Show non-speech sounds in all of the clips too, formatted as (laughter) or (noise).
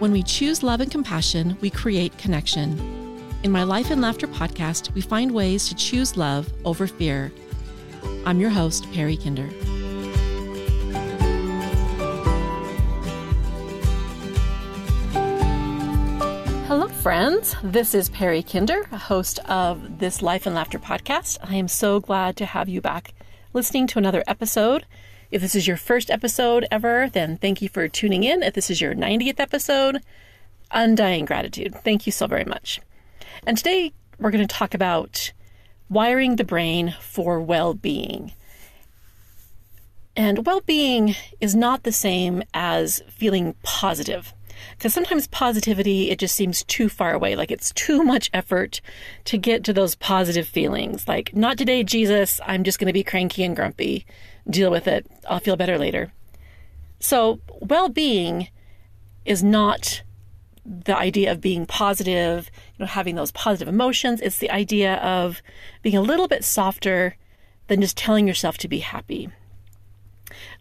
When we choose love and compassion, we create connection. In my Life and Laughter podcast, we find ways to choose love over fear. I'm your host, Perry Kinder. Hello, friends. This is Perry Kinder, a host of this Life and Laughter podcast. I am so glad to have you back listening to another episode. If this is your first episode ever, then thank you for tuning in. If this is your 90th episode, undying gratitude. Thank you so very much. And today we're going to talk about wiring the brain for well being. And well being is not the same as feeling positive. Because sometimes positivity, it just seems too far away. Like it's too much effort to get to those positive feelings. Like, not today, Jesus. I'm just going to be cranky and grumpy. Deal with it. I'll feel better later. So, well being is not the idea of being positive, you know, having those positive emotions. It's the idea of being a little bit softer than just telling yourself to be happy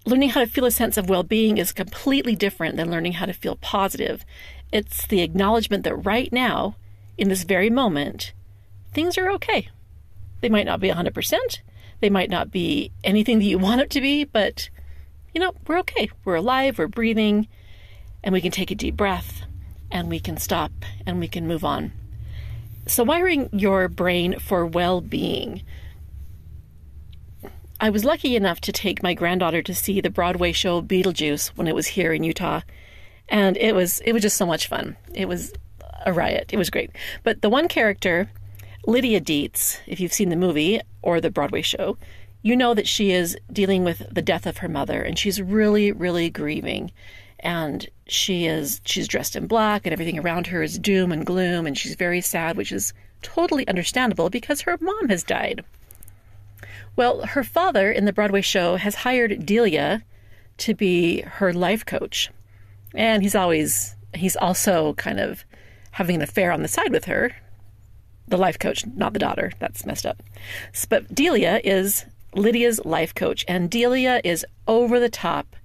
learning how to feel a sense of well being is completely different than learning how to feel positive. It's the acknowledgement that right now, in this very moment, things are okay. They might not be 100%, they might not be anything that you (laughs) want it to be, but you know, we're okay. We're alive, we're breathing, and we can take a deep breath and we can stop and we can move on. So, wiring your brain for well being I was lucky enough to take my granddaughter to see the Broadway show Beetlejuice when it was here in Utah. And it was it was just so much fun. It was a riot. It was great. But the one character, Lydia Deetz, if you've seen the movie or the Broadway show, you know that she is dealing with the death of her mother and she's really really grieving and she is she's dressed in black and everything around her is doom and gloom and she's very sad which is totally understandable because her mom has died well, her father in the Broadway show has hired Delia to be her life coach. And he's always, he's also kind of having an affair on the side with her. The life coach, not the daughter. That's messed up. But Delia is Lydia's life coach, and Delia is over the top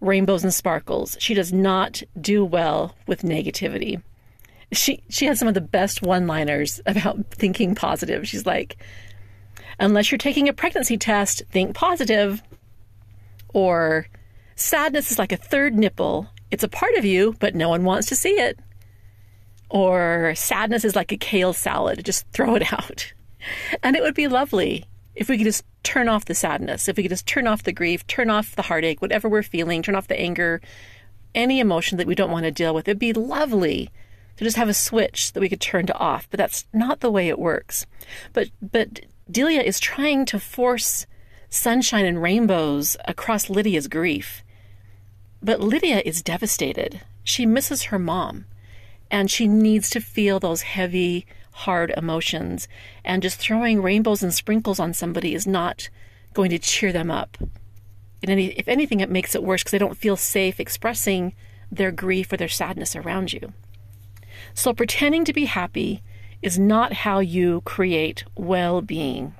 rainbows and sparkles. She does not do well with negativity. She she has some of the best one-liners (laughs) about thinking positive. She's like, unless you're taking a pregnancy test, think positive. Or sadness is like a third nipple. It's a part of you, but no one wants to see it. Or sadness is like a kale salad, just throw it (laughs) out. And it would be lovely if we could just turn off the sadness, if we could just turn off the grief, turn off the heartache, whatever we're feeling, turn off the anger, any emotion that we don't want to deal with. It'd be lovely to just have a switch that we could turn to off, but that's not the way it works. But but Delia is trying to force sunshine and rainbows across Lydia's grief. But Lydia is devastated. She misses her mom, and she needs to feel those heavy, hard emotions. And just throwing rainbows and sprinkles on somebody is not going to cheer them up. Any, if anything, it makes it worse because they don't feel safe expressing their grief or their sadness around you. So, pretending to be happy is not how you create well being.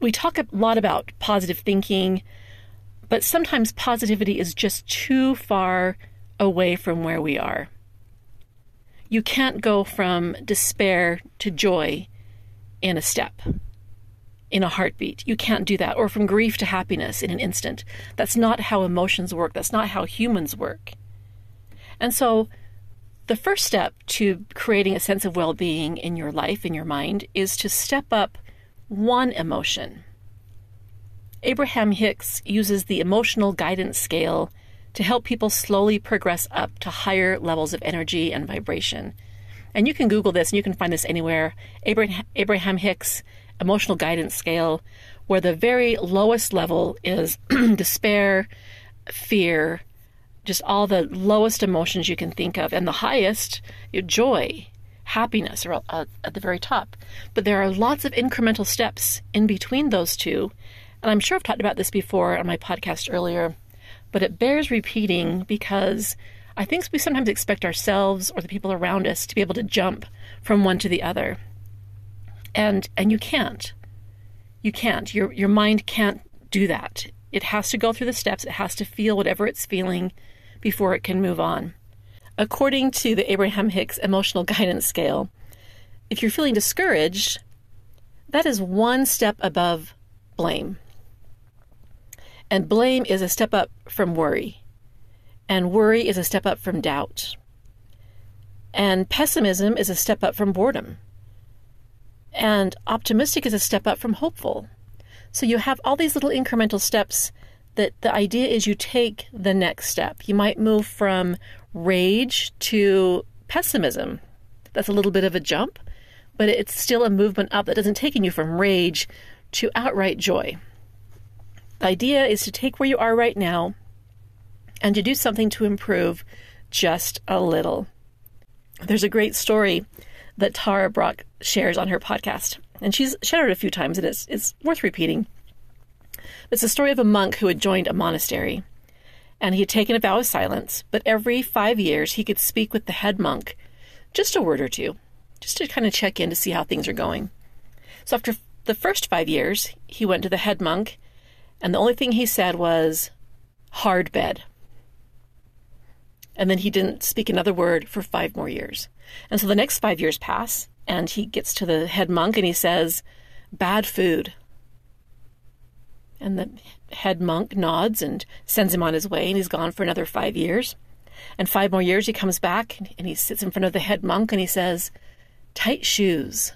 We talk a lot about positive thinking, but sometimes positivity is just too far away from where we are. You can't go from despair to joy in a step, in a heartbeat. You can't do that. Or from grief to happiness in an instant. That's not how emotions work. That's not how humans work. And so the first step to creating a sense of well being in your life, in your mind, is to step up one emotion. Abraham Hicks uses the emotional guidance scale to help people slowly progress up to higher levels of energy and vibration. And you can Google this and you can find this anywhere. Abraham Hicks emotional guidance scale, where the very lowest level is (clears throat) despair, fear, just all the lowest emotions you can think of, and the highest, joy, happiness are at the very top. But there are lots of incremental steps in between those two. And I'm sure I've talked about this before on my podcast earlier, but it bears repeating because I think we sometimes expect ourselves or the people around us to be able to jump from one to the other. And and you can't. You can't. Your your mind can't do that. It has to go through the steps. It has to feel whatever it's feeling before it can move on. according to the Abraham Hicks Emotional (laughs) Guidance Scale, if you're feeling discouraged, that is one step above blame. And blame is a step up from worry. And worry is a step up from doubt. And pessimism is a step up from boredom. And optimistic is a step up from hopeful. So you have all these little incremental steps that the idea is you take the next step. You might move from rage to pessimism. That's a little bit of a jump, but it's still a movement up that doesn't take you from rage to outright joy. The idea is to take where you are right now and to do something to improve just a little. There's a great story that Tara Brach shares on her podcast, and she's shared it a few times, and it's, it's worth repeating. It's a story of a monk who had joined a monastery, and he had taken a vow of silence, but every five years he could speak with the head monk just a word or two, just to kind of check in to see how things are going. So after the first five years, he went to the head monk, and the only thing he said was, hard bed. And then he didn't speak another word for five more years. And so the next five years pass, and he gets to the head monk and he says, Bad food. And the head monk nods and sends him on his way, and he's gone for another five years. And five more years, he comes back and he sits in front of the head monk and he says, Tight shoes.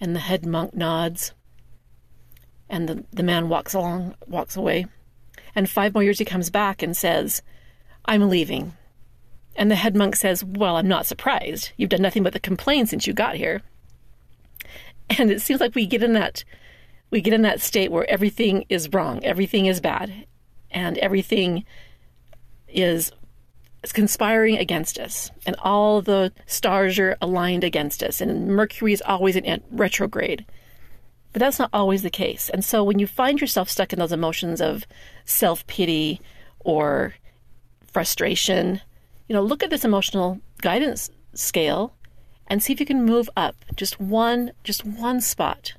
And the head monk nods. And the, the man walks along, walks away. And five more years, he comes back and says, I'm leaving. And the head monk says, Well, I'm not surprised. You've done nothing but complain since you got here. And it seems like we get in that we get in that state where everything is wrong, everything is bad, and everything is conspiring against us, and all the stars are aligned against us, and Mercury is always in retrograde. But that's not always the case. And so when you find yourself stuck in those emotions of self pity or frustration, you know, look at this emotional guidance scale and see if you can move up just one just one spot.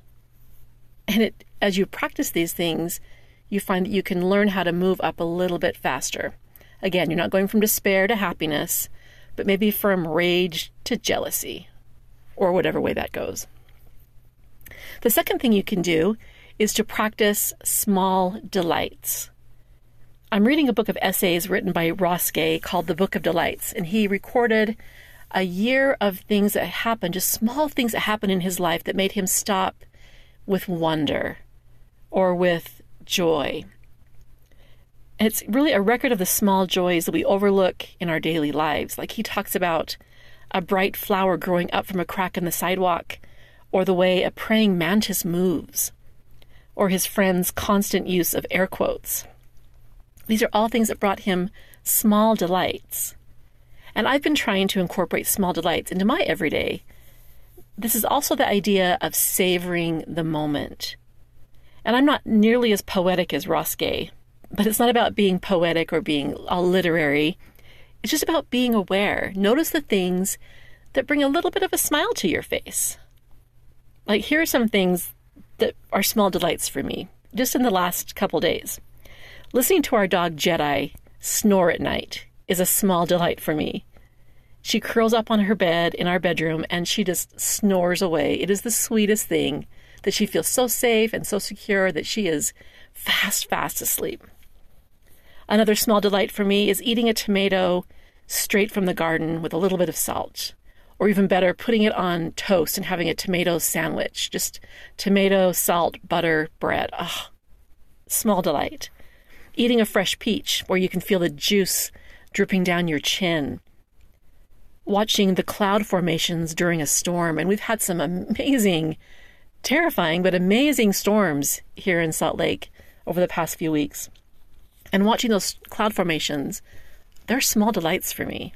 And it as you practice these things, you find that you can learn how to move up a little bit faster. Again, you're not going from despair to happiness, but maybe from rage to jealousy or whatever way that goes. The second thing you can do is to practice small delights. I'm reading a book of essays written by Ross Gay called The Book of Delights, and he recorded a year of things that happened, just small things that happened in his life that made him stop with wonder or with joy. And it's really a record of the small joys that we overlook in our daily lives. Like he talks about a bright flower growing up from a crack in the sidewalk, or the way a praying mantis moves, or his friend's constant use of air quotes. These are all things that brought him small delights. And I've been trying to incorporate small delights into my everyday. This is also the idea of savoring the moment. And I'm not nearly as poetic as Ross Gay, but it's not about being poetic or being all literary. It's just about being aware. Notice the things that bring a little bit of a smile to your face. Like, here are some things that are small delights for me just in the last couple days. Listening to our dog Jedi snore at night is a small delight for me. She curls up on her bed in our bedroom and she just snores away. It is the sweetest thing that she feels so safe and so secure that she is fast, fast asleep. Another small delight for me is eating a tomato straight from the garden with a little bit of salt. Or even better, putting it on toast and having a tomato sandwich. Just tomato, salt, butter, bread. Ah, small delight eating a fresh peach where you can feel the juice dripping down your chin, watching the cloud formations during a storm. And we've had some amazing, terrifying, but amazing storms here in Salt Lake over the past few weeks. And watching those cloud formations, they're small delights for me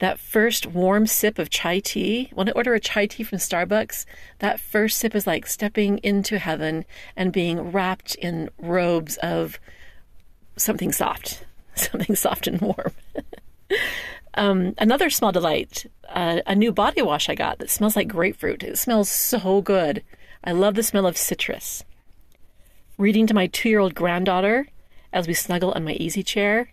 that first warm sip of chai tea, when I order a chai tea from Starbucks, that first sip is like stepping into heaven and being wrapped in robes of something soft, (laughs) something soft and warm. (laughs) um, another small delight, uh, a new body wash I got that smells like grapefruit. It smells so good. I love the smell of citrus. Reading to my two year old granddaughter as we snuggle on my easy chair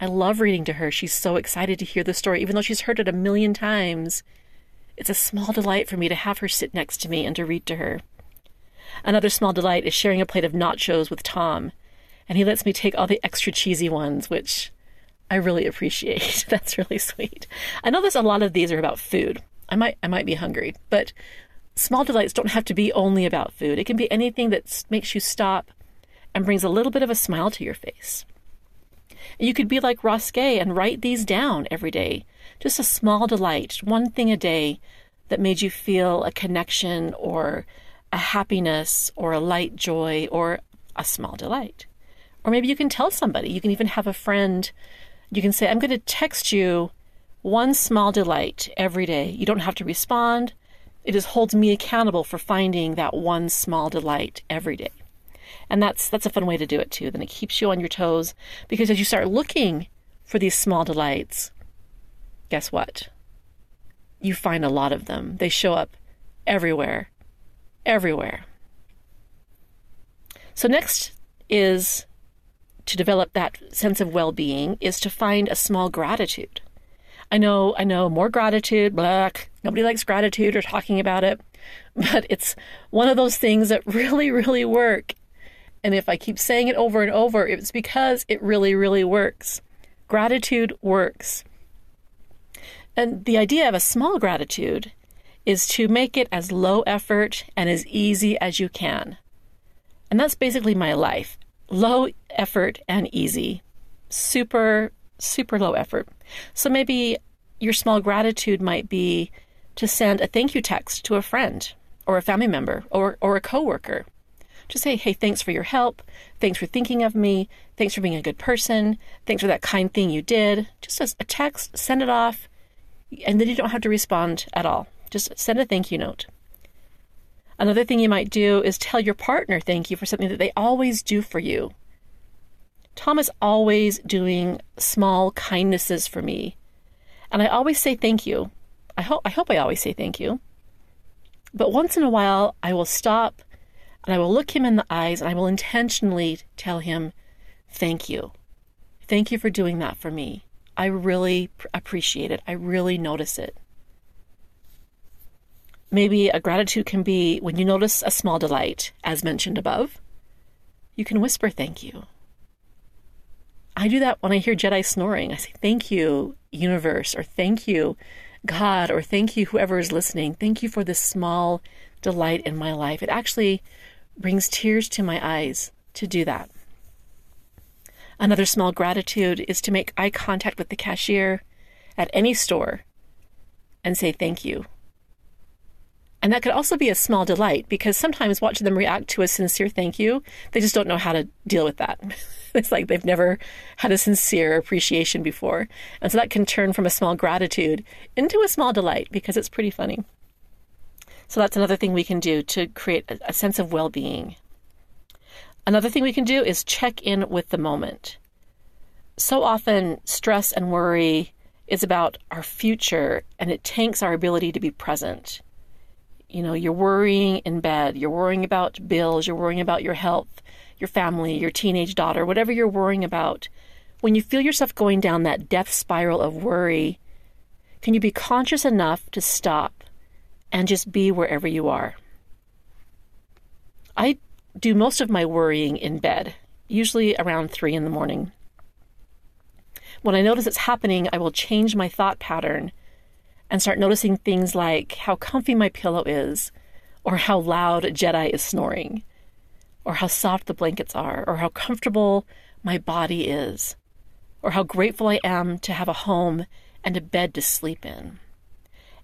I love reading to her. She's so excited to hear the story, even though she's heard it a million times. It's a small delight for me to have her sit next to me and to read to her. Another small delight is sharing a plate of nachos with Tom, and he lets me take all the extra cheesy ones, which I really appreciate. (laughs) That's really sweet. I know there's a lot of these are about food. I might I might be hungry, but small delights don't have to be only about food. It can be anything that makes you stop and brings a little bit of a smile to your face. You could be like Ross and write these down every day. Just a small delight, one thing a day that made you feel a connection or a happiness or a light joy or a small delight. Or maybe you can tell somebody. You can even have a friend. You can say, I'm going to text you one small delight every day. You don't have to respond. It just holds me accountable for finding that one small delight every day. And that's that's a fun way to do it too. Then it keeps you on your toes because as you start looking for these small delights, guess what? You find a lot of them. They show up everywhere. Everywhere. So next is to develop that sense of well-being is to find a small gratitude. I know, I know, more gratitude, blah. Nobody likes gratitude or talking about it, (laughs) but it's one of those things that (laughs) really, really work. And if I keep saying it over and over, it's because it really, really works. Gratitude works. And the idea of a small gratitude is to make it as low effort and as easy as you can. And that's basically my life low effort and easy. Super, super low effort. So maybe your small gratitude might be to send a thank you text to a friend or a family member or, or a coworker. Just say, hey, thanks for your help. Thanks for thinking of me. Thanks for being a good person. Thanks for that kind thing you did. Just as a text, send it off, and then you don't have to respond at all. Just send a thank you note. Another thing you might do is tell your partner thank you for something that they always do for you. Tom is always doing small kindnesses for me. And I always say thank you. I hope I hope I always say thank you. But once in a while I will stop and I will look him in the eyes and I will intentionally tell him thank you. Thank you for doing that for me. I really appreciate it. I really notice it. Maybe a gratitude can be when you notice a small delight, as mentioned above, you can whisper thank you. I do that when I hear Jedi snoring. I say, Thank you, universe, or thank you, God, or thank you, whoever is listening. Thank you for this small delight in my life. It actually brings tears to my eyes to do that. Another small gratitude is to make eye contact with the cashier at any store and say thank you. And that could also be a small delight because sometimes watching them react to a sincere thank you, they just don't know how to deal with that. (laughs) it's like they've never had a sincere appreciation before. And so that can turn from a small gratitude into a small delight because it's pretty funny. So that's another thing we can do to create a, sense of well being. Another thing we can do is check in with the moment. So often, stress and worry is about our future and it tanks our ability to be present you know, you're worrying in bed, you're worrying about bills, you're worrying about your health, your family, your teenage daughter, whatever you're worrying about. When you feel yourself going down that death spiral of worry, can you be conscious enough to stop and just be wherever you are? I do most of my worrying in bed, usually around three in the morning. When I notice it's happening, I will change my thought pattern and start noticing things like how comfy my pillow is, or how loud Jedi is snoring, or how soft the blankets are, or how comfortable my body is, or how grateful I am to have a home and a bed to sleep in.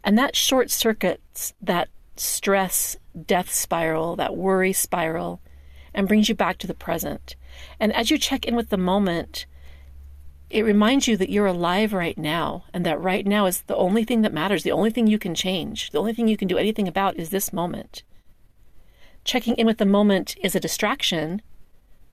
And that short circuits that stress death spiral, that worry spiral, and brings you back to the present. And as you check in with the moment, it reminds you that you're alive right now and that right now is the only thing that matters. The only thing you can change, the only thing you can do anything about is this moment. Checking in with the moment is a distraction,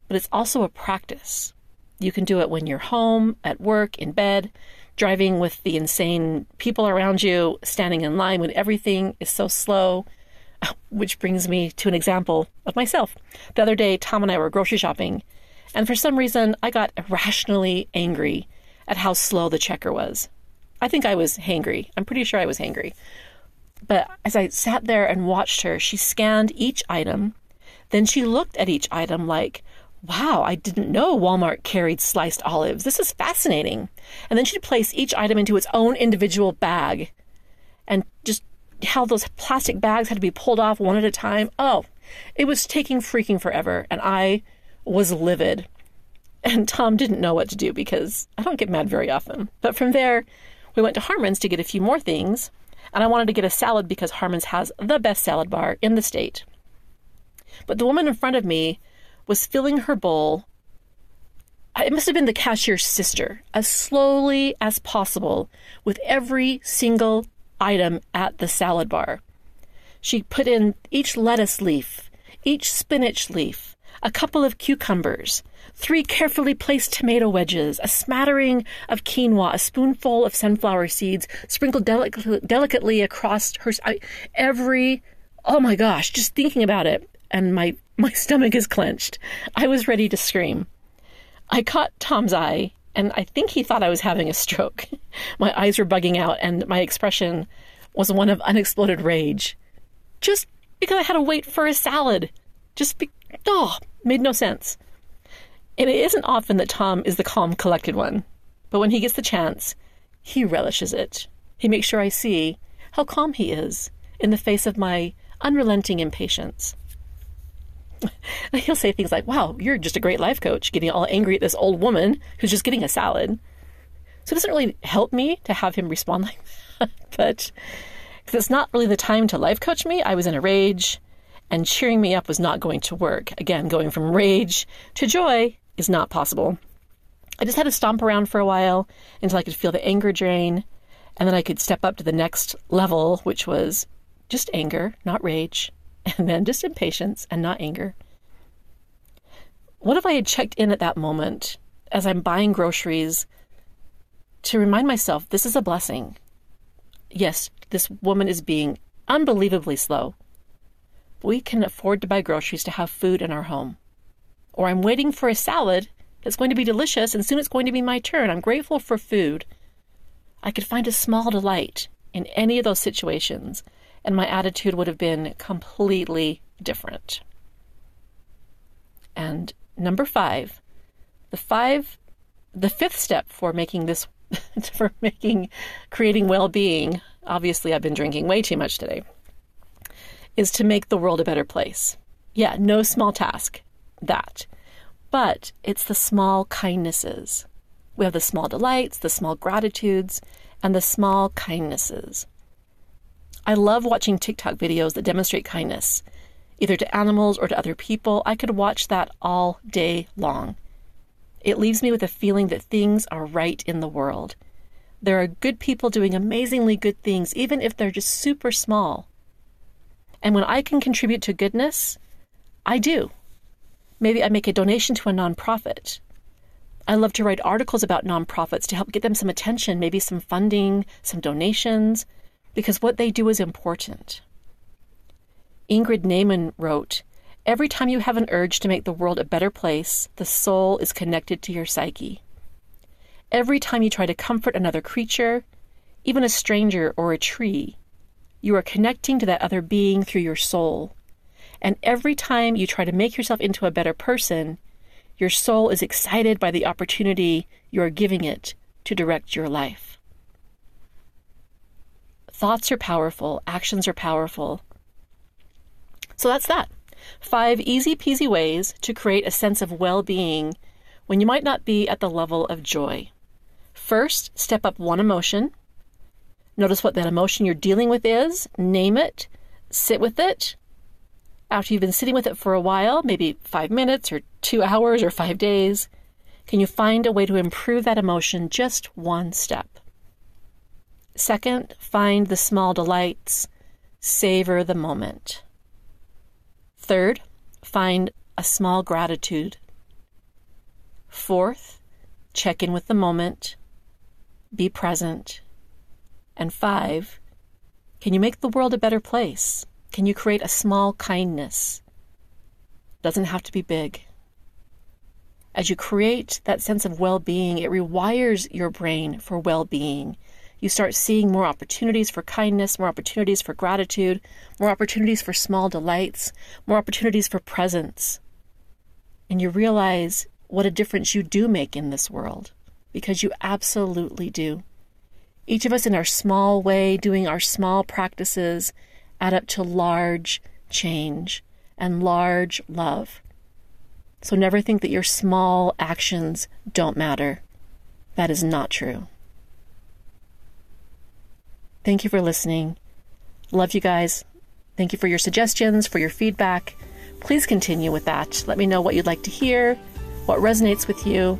but it's also a practice. You can do it when you're home, at work, in bed, driving with the insane people around you, standing in line when everything is so slow. (laughs) Which brings me to an example of myself. The other day, Tom and I were grocery shopping and for some reason, I got irrationally angry at how slow the checker was. I think I was hangry. I'm pretty sure I was hangry. But as I sat there and watched her, she scanned each item. Then she looked at each item like, wow, I didn't know Walmart carried sliced olives. This is fascinating. And then she'd place each item into its own individual bag and just how those plastic bags had to be pulled off one at a time. Oh, it was taking freaking forever. And I was livid. And Tom didn't know what to do because I don't get mad very often. But from there, we went to Harmon's to get a few more things. And I wanted to get a salad because Harmon's has the best salad bar in the state. But the woman in front of me was filling her bowl. It must have been the cashier's sister, as slowly as possible with every single item at the salad bar. She put in each lettuce leaf, each spinach leaf, a couple of cucumbers, three carefully placed tomato wedges, a smattering of quinoa, a spoonful of sunflower seeds sprinkled delic- delicately across her. I, every, oh my gosh, just thinking about it, and my my stomach is clenched. I was ready to scream. I caught Tom's eye, and I think he thought I was having a stroke. (laughs) my eyes were bugging out, and my expression was one of unexploded rage. Just because I had to wait for a salad. Just be. Oh, made no sense. And it isn't often that Tom is the calm, collected one. But when he gets the chance, he relishes it. He makes sure I see how calm he is in the face of my unrelenting impatience. (laughs) he'll say things like, Wow, you're just a great life coach, getting all angry at this old woman who's just getting a salad. So it doesn't really help me to have him respond (laughs) like that. but because it's not really the time to life coach me, I was in a rage, and cheering me up was not going to work. Again, going from rage to joy is not possible. I just had to stomp around for a while until I could feel the anger drain, and then I could step up to the next level, which was just anger, not rage, (laughs) and then just impatience and not anger. What if I had checked in at that moment as I'm buying groceries to remind myself this is a blessing? Yes, this woman is being unbelievably slow. We can afford to buy groceries to have food in our home. Or I'm waiting for a salad that's going to be delicious and soon it's going to be my turn. I'm grateful for food. I could find a small delight in any of those situations and my attitude would have been completely different. And number five, the five, the fifth step for making this, (laughs) for making, creating well being, obviously I've been drinking way too much today, is to make the world a better place. Yeah, no small task, that. But it's the small kindnesses. We have the small delights, the small gratitudes, and the small kindnesses. I love watching TikTok videos that demonstrate kindness, either to animals or to other people. I could watch that all day long. It leaves me with a feeling that things are right in the world. There are good people doing amazingly good things, even if they're just super small. And when I can contribute to goodness, I do. Maybe I make a donation to a nonprofit. I love to write articles about nonprofits to help get them some attention, maybe some funding, some donations, because what they do is important. Ingrid Neiman wrote, Every time you have an urge to make the world a better place, the soul is connected to your psyche. Every time you try to comfort another creature, even a stranger or a tree, you are connecting to that other being through your soul. And every time you try to make yourself into a better person, your soul is excited by the opportunity you are giving it to direct your life. Thoughts are powerful, actions are powerful. So that's that. Five easy peasy ways to create a sense of well being when you might not be at the level of joy. First, step up one emotion. Notice what that emotion you're dealing with is, name it, sit with it. After you've been sitting with it for a while, maybe five minutes or two hours or five days, can you find a way to improve that emotion just one step? Second, find the small delights, savor the moment. Third, find a small gratitude. Fourth, check in with the moment, be present. And five, can you make the world a better place? Can you create a small kindness? Doesn't have to be big. As you create that sense of well being, it rewires your brain for well being. You start seeing more opportunities for kindness, more opportunities for gratitude, more opportunities for small delights, more opportunities for presence. And you realize what a difference you do make in this world because you absolutely do. Each of us, in our small way, doing our small practices, add up to large change and large love. So never think that your small actions don't matter. That is not true. Thank you for listening. Love you guys. Thank you for your suggestions, for your feedback. Please continue with that. Let me know what you'd like to hear, what resonates with you.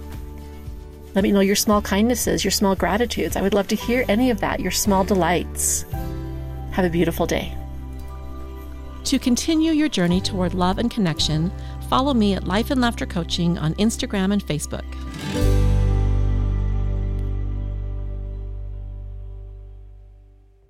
Let me know your small kindnesses, your small gratitudes. I would love to hear any of that, your small delights. Have a beautiful day. To continue your journey toward love and connection, follow me at Life and Laughter Coaching on Instagram and Facebook.